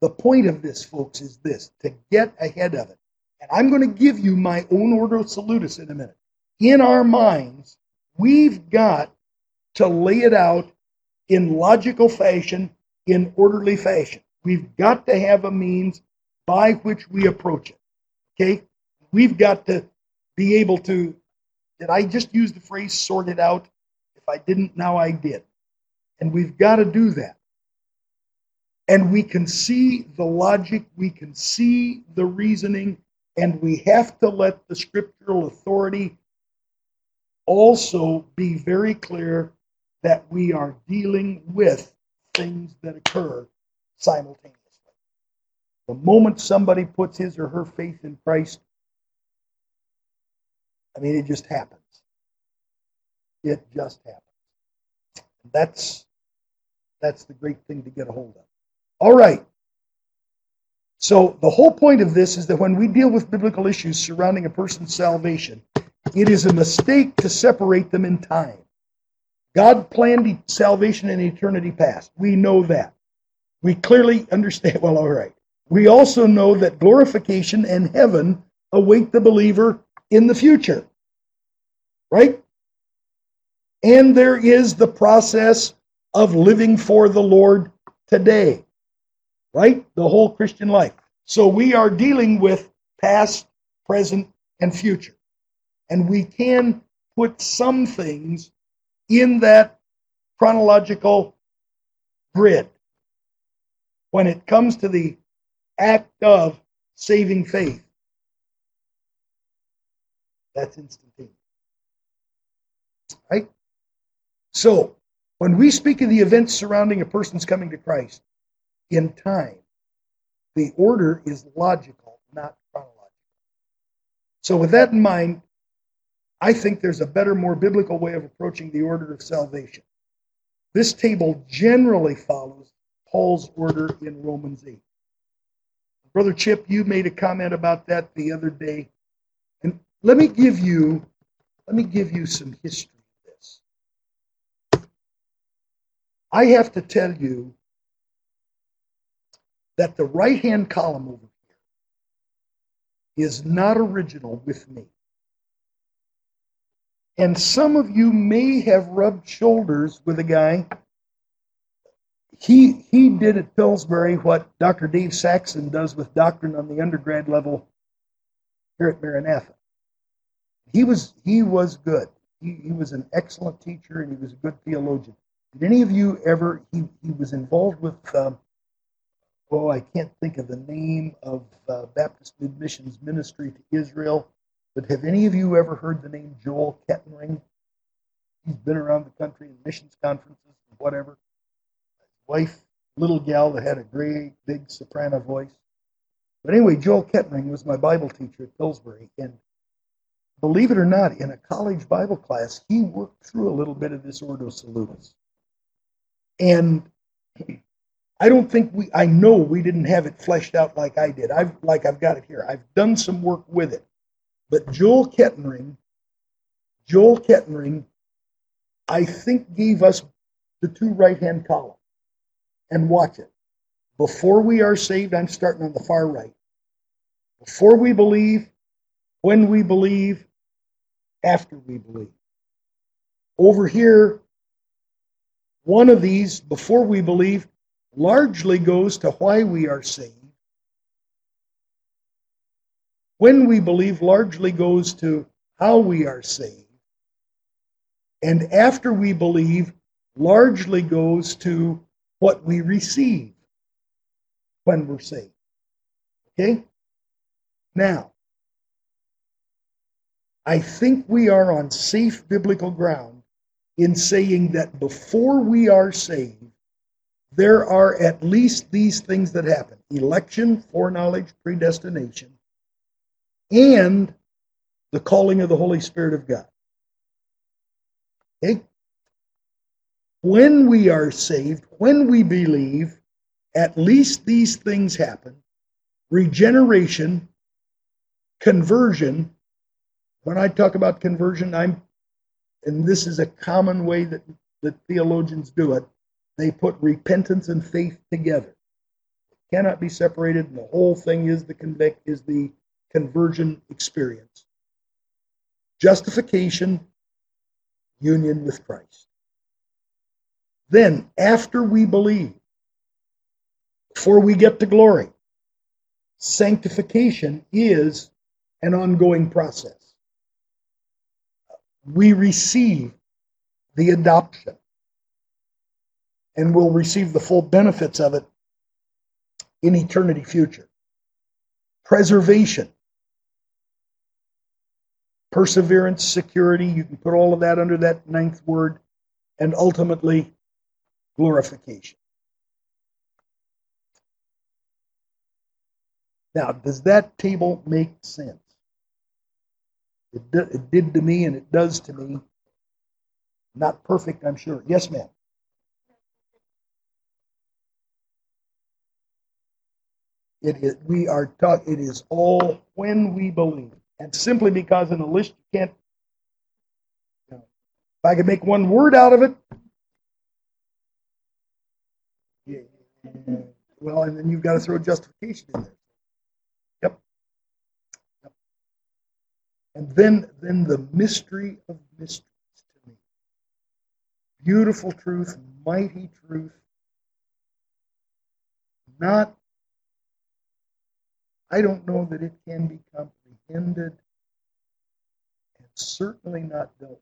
The point of this, folks, is this to get ahead of it. And I'm going to give you my own ordo salutis in a minute. In our minds, we've got to lay it out in logical fashion, in orderly fashion. We've got to have a means by which we approach it. Okay? We've got to be able to. Did I just use the phrase sort it out? If I didn't, now I did. And we've got to do that. And we can see the logic, we can see the reasoning, and we have to let the scriptural authority also be very clear that we are dealing with things that occur simultaneously. The moment somebody puts his or her faith in Christ, I mean, it just happens. It just happens. That's that's the great thing to get a hold of. All right. So the whole point of this is that when we deal with biblical issues surrounding a person's salvation, it is a mistake to separate them in time. God planned salvation in eternity past. We know that. We clearly understand. [laughs] Well, all right. We also know that glorification and heaven await the believer in the future. Right? And there is the process of living for the Lord today right? The whole Christian life. So we are dealing with past, present, and future. And we can put some things in that chronological grid. When it comes to the act of saving faith, that's instantaneous. Right? So, when we speak of the events surrounding a person's coming to Christ, in time. the order is logical, not chronological. So, with that in mind, I think there's a better, more biblical way of approaching the order of salvation. This table generally follows Paul's order in Romans 8. Brother Chip, you made a comment about that the other day. And let me give you let me give you some history of this. I have to tell you that the right-hand column over here is not original with me. And some of you may have rubbed shoulders with a guy he he did at Pillsbury what Dr. Dave Saxon does with doctrine on the undergrad level here at Maranatha. He was he was good. He, he was an excellent teacher and he was a good theologian. Did any of you ever? He he was involved with. Um, oh, I can't think of the name of uh, Baptist Missions Ministry to Israel, but have any of you ever heard the name Joel Kettenring? He's been around the country in missions conferences and whatever wife, little gal that had a great big soprano voice. But anyway, Joel Kettenring was my Bible teacher at Pillsbury, and believe it or not, in a college Bible class, he worked through a little bit of this Ordo Salutis. And I don't think we I know we didn't have it fleshed out like I did. I've like I've got it here. I've done some work with it. But Joel Kettenring, Joel Kettenring, I think gave us the two right-hand columns and watch it. Before we are saved, I'm starting on the far right. Before we believe, when we believe, after we believe. Over here, one of these, before we believe, largely goes to why we are saved. When we believe, largely goes to how we are saved. And after we believe, largely goes to what we receive when we're saved. Okay? Now, I think we are on safe biblical ground in saying that before we are saved, there are at least these things that happen election, foreknowledge, predestination, and the calling of the Holy Spirit of God. Okay? when we are saved, when we believe, at least these things happen regeneration, conversion. When I talk about conversion, I'm, and this is a common way that, that theologians do it, they put repentance and faith together. It cannot be separated, and the whole thing is the convict is the conversion experience. Justification, union with Christ. Then, after we believe, before we get to glory, sanctification is an ongoing process. We receive the adoption and will receive the full benefits of it in eternity future. Preservation, perseverance, security, you can put all of that under that ninth word, and ultimately glorification. Now, does that table make sense? It, it did to me and it does to me. Not perfect, I'm sure. Yes, ma'am. It is, we are taught it is all when we believe. And simply because in the list you can't, you know, if I could make one word out of it, Well, and then you've got to throw justification in there. Yep. yep. And then, then the mystery of mysteries to me. Beautiful truth, mighty truth. Not, I don't know that it can be comprehended, and certainly not dealt with.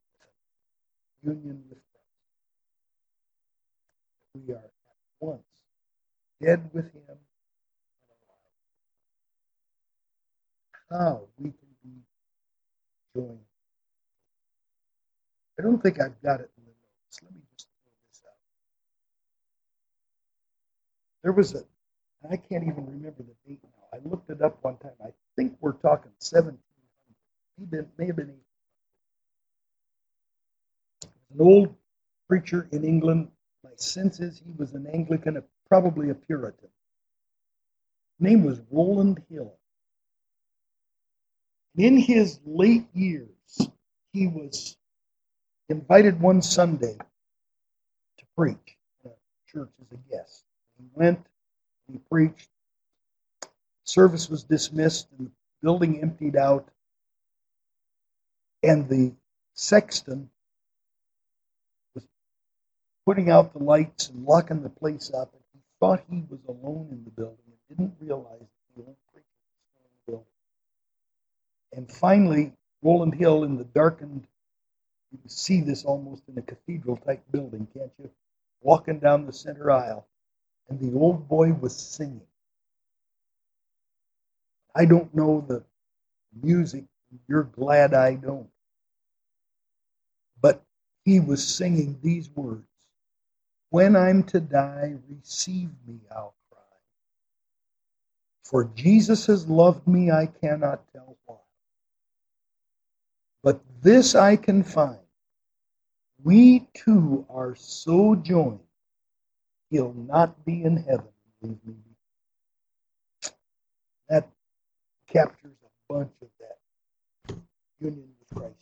Union with Christ. We are at once dead with him and alive. How we can be joined. I don't think I've got it in the notes. Let me just throw this out. There was a I can't even remember the date now. I looked it up one time. I think we're talking 1700. He may have been an old preacher in England. My sense is he was an Anglican, probably a Puritan. Name was Rowland Hill. In his late years, he was invited one Sunday to preach in a church as a guest. He went, he preached. Service was dismissed, and the building emptied out. And the sexton was putting out the lights and locking the place up. And he thought he was alone in the building and didn't realize the old preacher was still in the building. And finally, Rowland Hill in the darkened, you can see this almost in a cathedral type building, can't you? Walking down the center aisle, and the old boy was singing. I don't know the music, you're glad I don't. But he was singing these words When I'm to die, receive me, I'll cry. For Jesus has loved me, I cannot tell why. But this I can find we two are so joined, he'll not be in heaven. That captures a bunch of that union with Christ.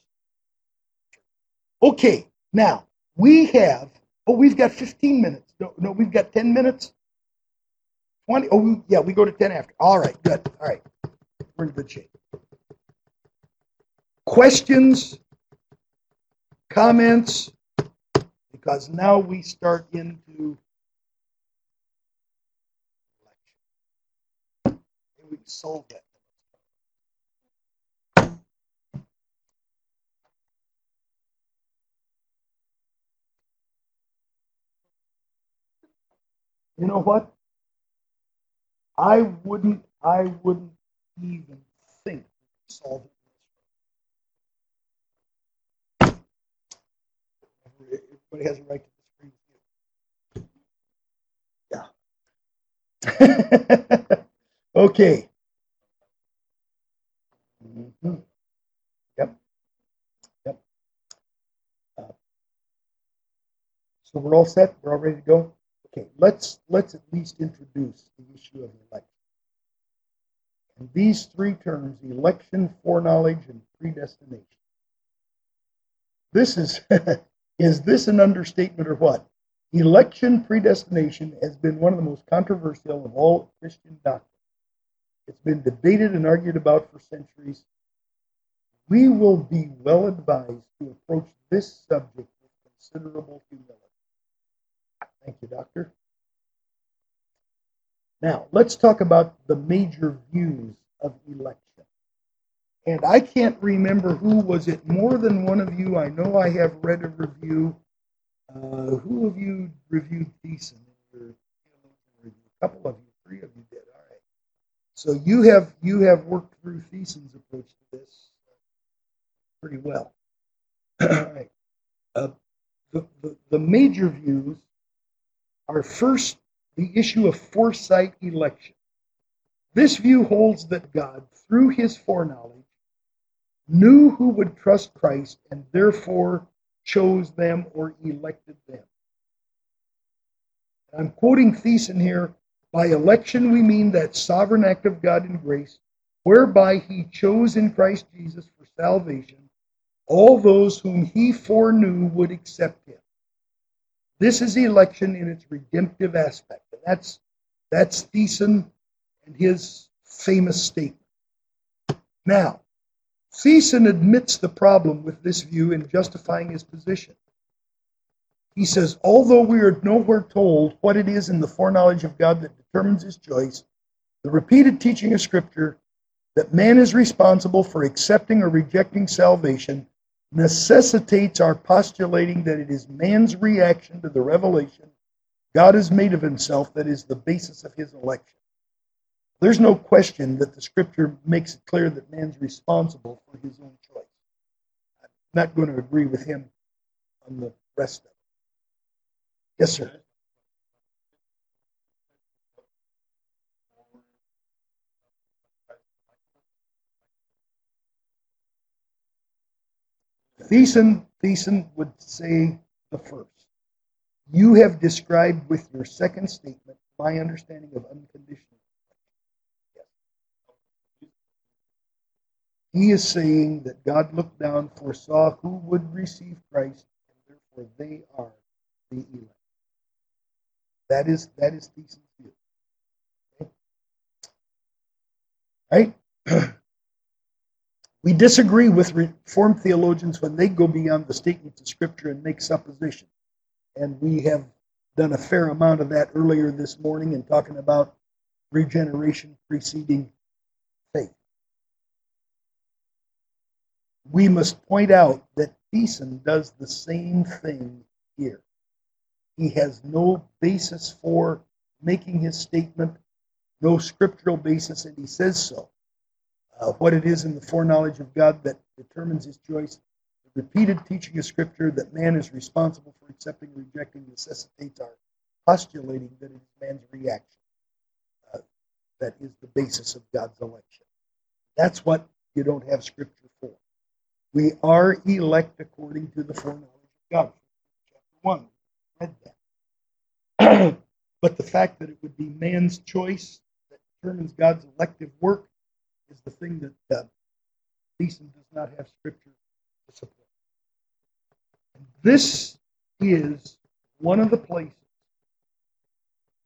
Okay, now we have, oh, we've got 15 minutes. No, no we've got 10 minutes. 20, oh, yeah, we go to 10 after. All right, good. All right, we're in good shape questions, comments, because now we start into we solve that. You know what? I wouldn't I wouldn't even think solve it Everybody has a right to disagree with you. Yeah. [laughs] okay. Mm-hmm. Yep. Yep. Uh, so we're all set. We're all ready to go. Okay. Let's let's at least introduce the issue of election. And these three terms: election, foreknowledge, and predestination. This is [laughs] Is this an understatement or what? Election predestination has been one of the most controversial of all Christian doctrines. It's been debated and argued about for centuries. We will be well advised to approach this subject with considerable humility. Thank you, Doctor. Now, let's talk about the major views of election. And I can't remember who was it. More than one of you, I know I have read a review. Uh, who of you reviewed Thiessen? A couple of you, three of you did. All right. So you have you have worked through Thiessen's approach to this pretty well. [clears throat] All right. Uh, the, the, the major views are first the issue of foresight election. This view holds that God, through his foreknowledge, knew who would trust Christ and therefore chose them or elected them. I'm quoting Thiessen here. By election, we mean that sovereign act of God in grace, whereby he chose in Christ Jesus for salvation all those whom he foreknew would accept him. This is the election in its redemptive aspect. And that's, that's Thiessen and his famous statement. Now, Thiessen admits the problem with this view in justifying his position. He says, although we are nowhere told what it is in the foreknowledge of God that determines his choice, the repeated teaching of Scripture that man is responsible for accepting or rejecting salvation necessitates our postulating that it is man's reaction to the revelation God has made of himself that is the basis of his election. There's no question that the scripture makes it clear that man's responsible for his own choice. I'm not going to agree with him on the rest of it. Yes, sir. Thiessen, Thiessen would say the first. You have described with your second statement my understanding of unconditional. He is saying that God looked down, foresaw who would receive Christ, and therefore they are the elect. That is that is Thiessen's view. Okay? Right? [clears throat] we disagree with Reformed theologians when they go beyond the statements of Scripture and make suppositions. And we have done a fair amount of that earlier this morning in talking about regeneration preceding faith. We must point out that Thiessen does the same thing here. He has no basis for making his statement, no scriptural basis, and he says so. Uh, what it is in the foreknowledge of God that determines his choice, the repeated teaching of Scripture that man is responsible for accepting or rejecting necessitates our postulating that it is man's reaction uh, that is the basis of God's election. That's what you don't have Scripture for. We are elect according to the foreknowledge of God. Chapter 1 read that. [clears throat] but the fact that it would be man's choice that determines God's elective work is the thing that uh, does not have scripture to support. And this is one of the places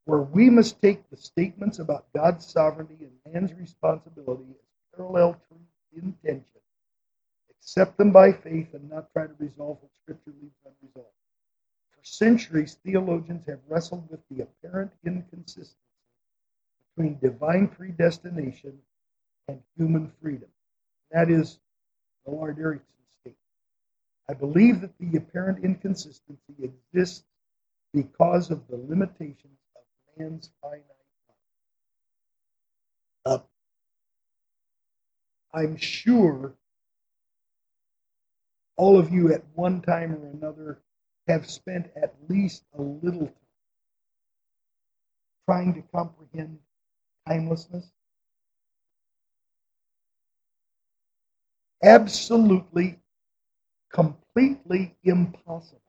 where we must take the statements about God's sovereignty and man's responsibility as parallel truth in tension, accept them by faith, and not try to resolve what Scripture leaves unresolved. For centuries, theologians have wrestled with the apparent inconsistency between divine predestination and human freedom. That is the Millard Erickson statement. I believe that the apparent inconsistency exists because of the limitations of man's finite mind. Uh, I'm sure all of you at one time or another have spent at least a little time trying to comprehend timelessness. Absolutely, completely impossible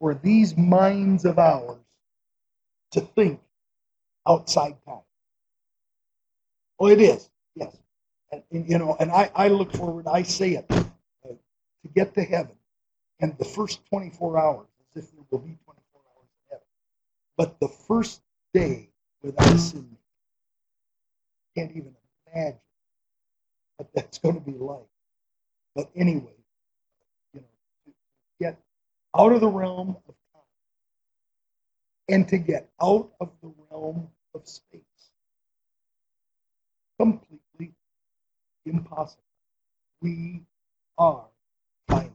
for these minds of ours to think outside time. Oh, it is, yes. And, and, you know, and I, I look forward, I say it, uh, to get to heaven and the first 24 hours, as if there will be 24 hours in heaven. But the first day without sin, can't even imagine what that's [laughs] going to be like. But anyway, you know, to get out of the realm of time and to get out of the realm of space, completely impossible. We are finite.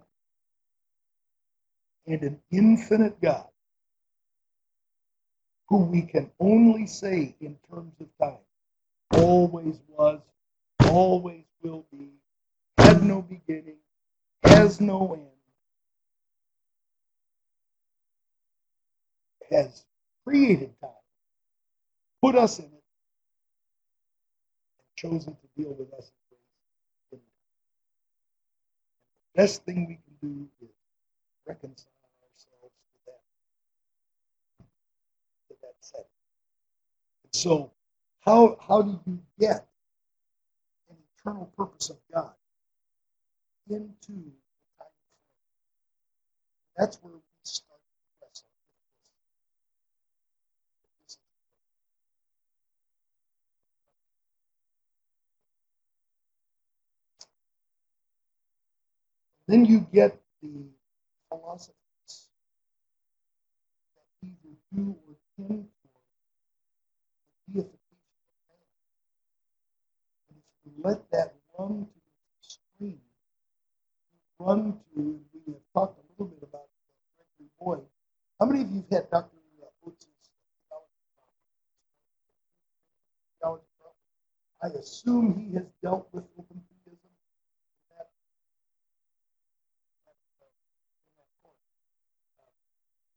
and an infinite God who we can only say in terms of time always was, always will be, had no beginning, has no end, has created time, put us in it, and chosen to deal with us in grace. The best thing we can do is reconcile ourselves to that, to that setting. So, how, how do you get eternal purpose of God into the time That's where we start Then you get the philosophies that either do or tend deification of man. And if you let that run to the extreme, run to, we have talked a little bit about Gregory Boyd. How many of you have had Dr. Oates' theology I assume he has dealt with open theism. Uh,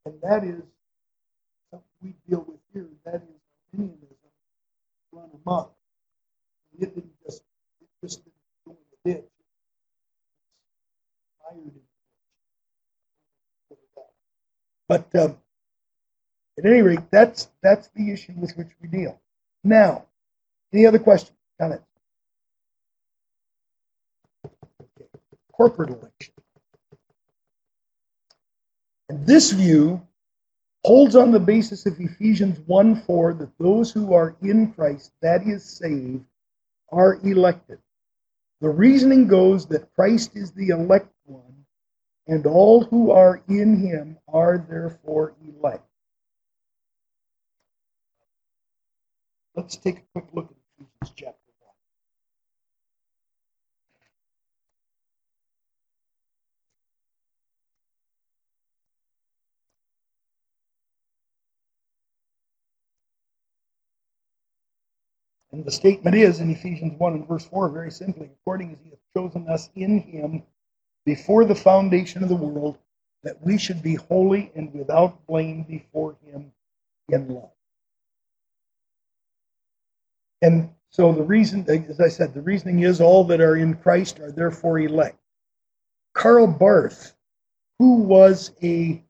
and that is something we deal with here. That is Arminianism run amok. It didn't just, it just didn't go in the ditch. hired But um, at any rate, that's that's the issue with which we deal. Now, any other questions, comments? Corporate election. And this view holds on the basis of Ephesians 1 4 that those who are in Christ, that is, saved, are elected. The reasoning goes that Christ is the elect one, and all who are in him are therefore elect. Let's take a quick look at Ephesians chapter. And the statement is in Ephesians 1 and verse 4, very simply, according as he hath chosen us in him before the foundation of the world, that we should be holy and without blame before him in love. And so the reason, as I said, the reasoning is all that are in Christ are therefore elect. Karl Barth, who was a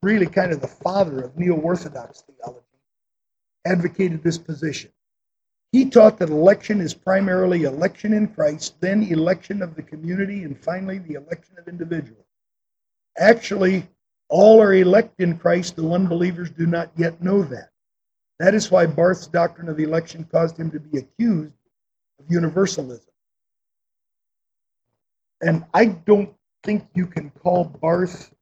really kind of the father of neo Orthodox theology, advocated this position. He taught that election is primarily election in Christ, then election of the community, and finally the election of individuals. Actually, all are elect in Christ, though unbelievers do not yet know that. That is why Barth's doctrine of election caused him to be accused of universalism. And I don't think you can call Barth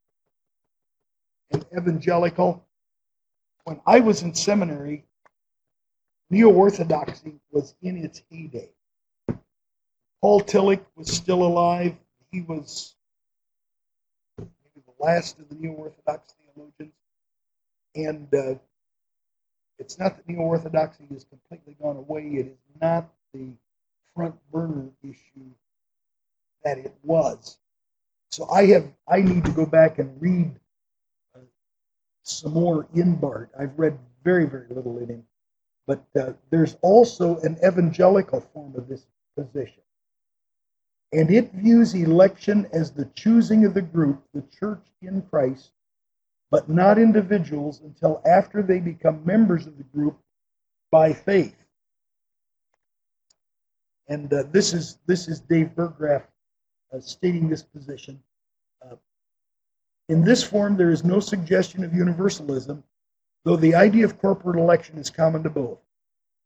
an evangelical. When I was in seminary, Neo Orthodoxy was in its heyday. Paul Tillich was still alive. He was maybe the last of the Neo Orthodox theologians. And uh, it's not that Neo Orthodoxy has completely gone away, it is not the front burner issue that it was. So I have I need to go back and read uh, some more in Barth. I've read very very little in him, but uh, there's also an evangelical form of this position. And it views election as the choosing of the group, the church in Christ, but not individuals until after they become members of the group by faith. And uh, this is this is Dave Burggraff uh, stating this position. Uh, in this form, there is no suggestion of universalism, though the idea of corporate election is common to both.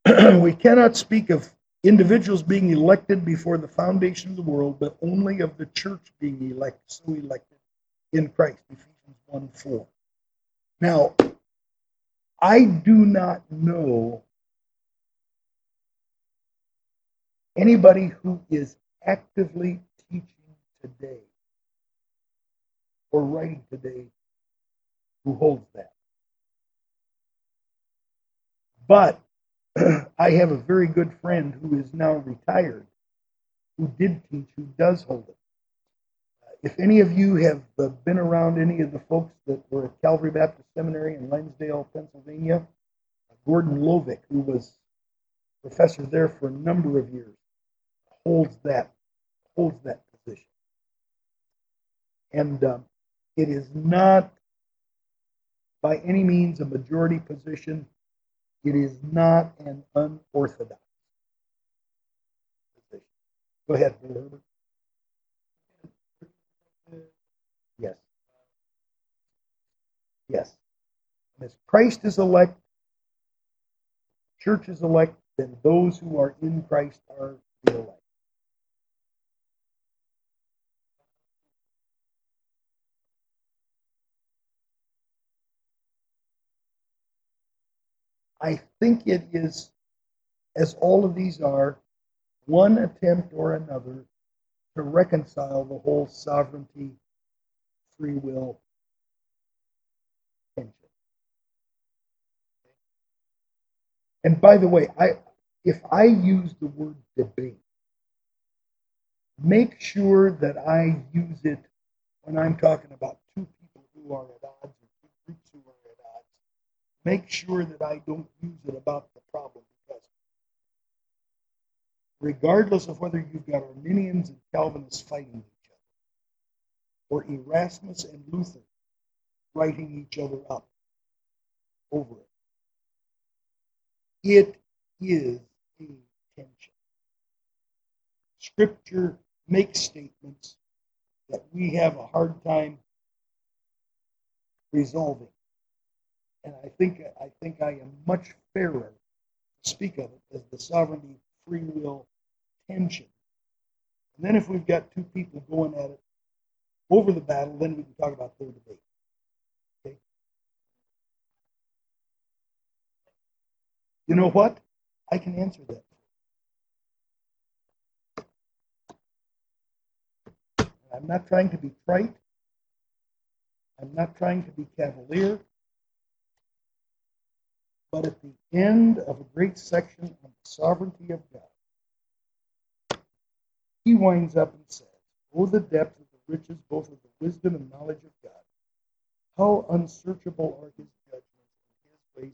[clears throat] we cannot speak of individuals being elected before the foundation of the world, but only of the church being elected, so elected in Christ. Ephesians 1 4. Now, I do not know anybody who is actively teaching today or writing today who holds that. But [clears throat] I have a very good friend who is now retired who did teach, who does hold it. Uh, if any of you have uh, been around any of the folks that were at Calvary Baptist Seminary in Lansdale, Pennsylvania, Gordon Lovik, who was professor there for a number of years, holds that holds that position. And um, it is not by any means a majority position. It is not an unorthodox position. Go ahead. Yes. Yes. And as Christ is elect, church is elect, then those who are in Christ are the elect. I think it is, as all of these are, one attempt or another to reconcile the whole sovereignty, free will tension. And by the way, I if I use the word debate, make sure that I use it when I'm talking about two people who are at odds or two groups who are at odds. Make sure that I don't use it about the problem because regardless of whether you've got Arminians and Calvinists fighting each other, or Erasmus and Luther writing each other up over it. It is a tension. Scripture makes statements that we have a hard time resolving. And I think I think I am much fairer to speak of it as the sovereignty free will tension. And then if we've got two people going at it over the battle, then we can talk about their debate. Okay? You know what? I can answer that. I'm not trying to be trite. I'm not trying to be cavalier. But at the end of a great section on the sovereignty of God, he winds up and says, Oh, the depth of the riches both of the wisdom and knowledge of God. How unsearchable are his judgments and his ways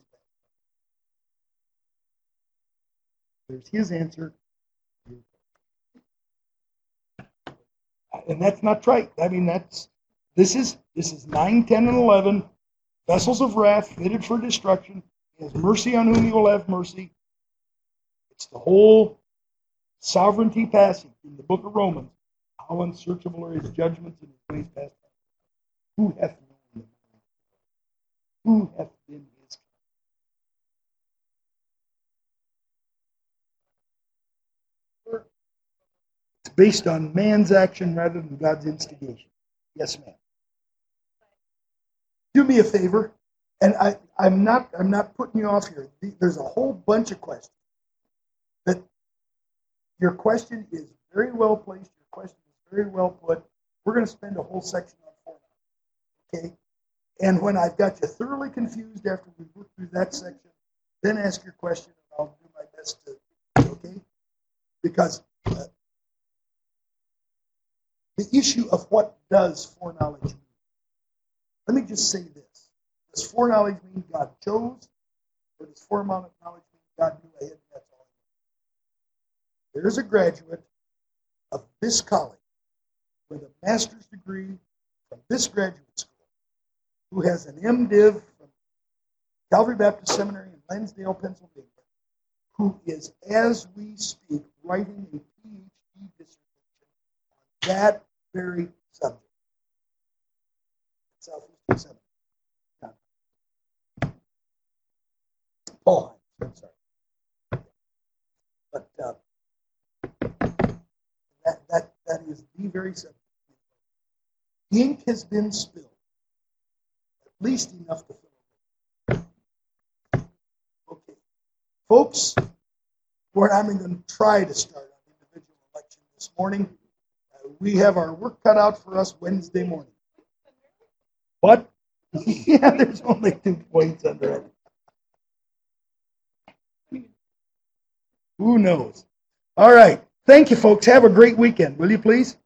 There's his answer. And that's not trite. I mean, that's this is this is 9, 10, and 11 vessels of wrath fitted for destruction. Has mercy on whom he will have mercy. It's the whole sovereignty passage in the book of Romans. How unsearchable are his judgments and his ways past. Who hath known them? Who hath been his It's based on man's action rather than God's instigation. Yes, ma'am. Do me a favor, and I, I'm not I'm not putting you off here. There's a whole bunch of questions. But your question is very well placed. Your question is very well put. We're going to spend a whole section on format. Okay? And when I've got you thoroughly confused after we work through that section, then ask your question and I'll do my best to, okay? Because uh, the issue of what does foreknowledge mean. Let me just say this. Does foreknowledge mean God chose? Or does foreknowledge mean God knew ahead and that's all There is a graduate of this college with a master's degree from this graduate school who has an MDiv from Calvary Baptist Seminary in Lansdale, Pennsylvania, who is, as we speak, writing a PhD dissertation on that very subject. Southeastern Seminary. Paul I'm sorry. But uh, that, that, that is the very subject. Ink has been spilled, at least enough to fill it. Okay. Folks, what I'm going to try to start on individual election this morning we have our work cut out for us Wednesday morning. What? [laughs] yeah, there's only two points under it. Who knows? All right. Thank you, folks. Have a great weekend, will you please?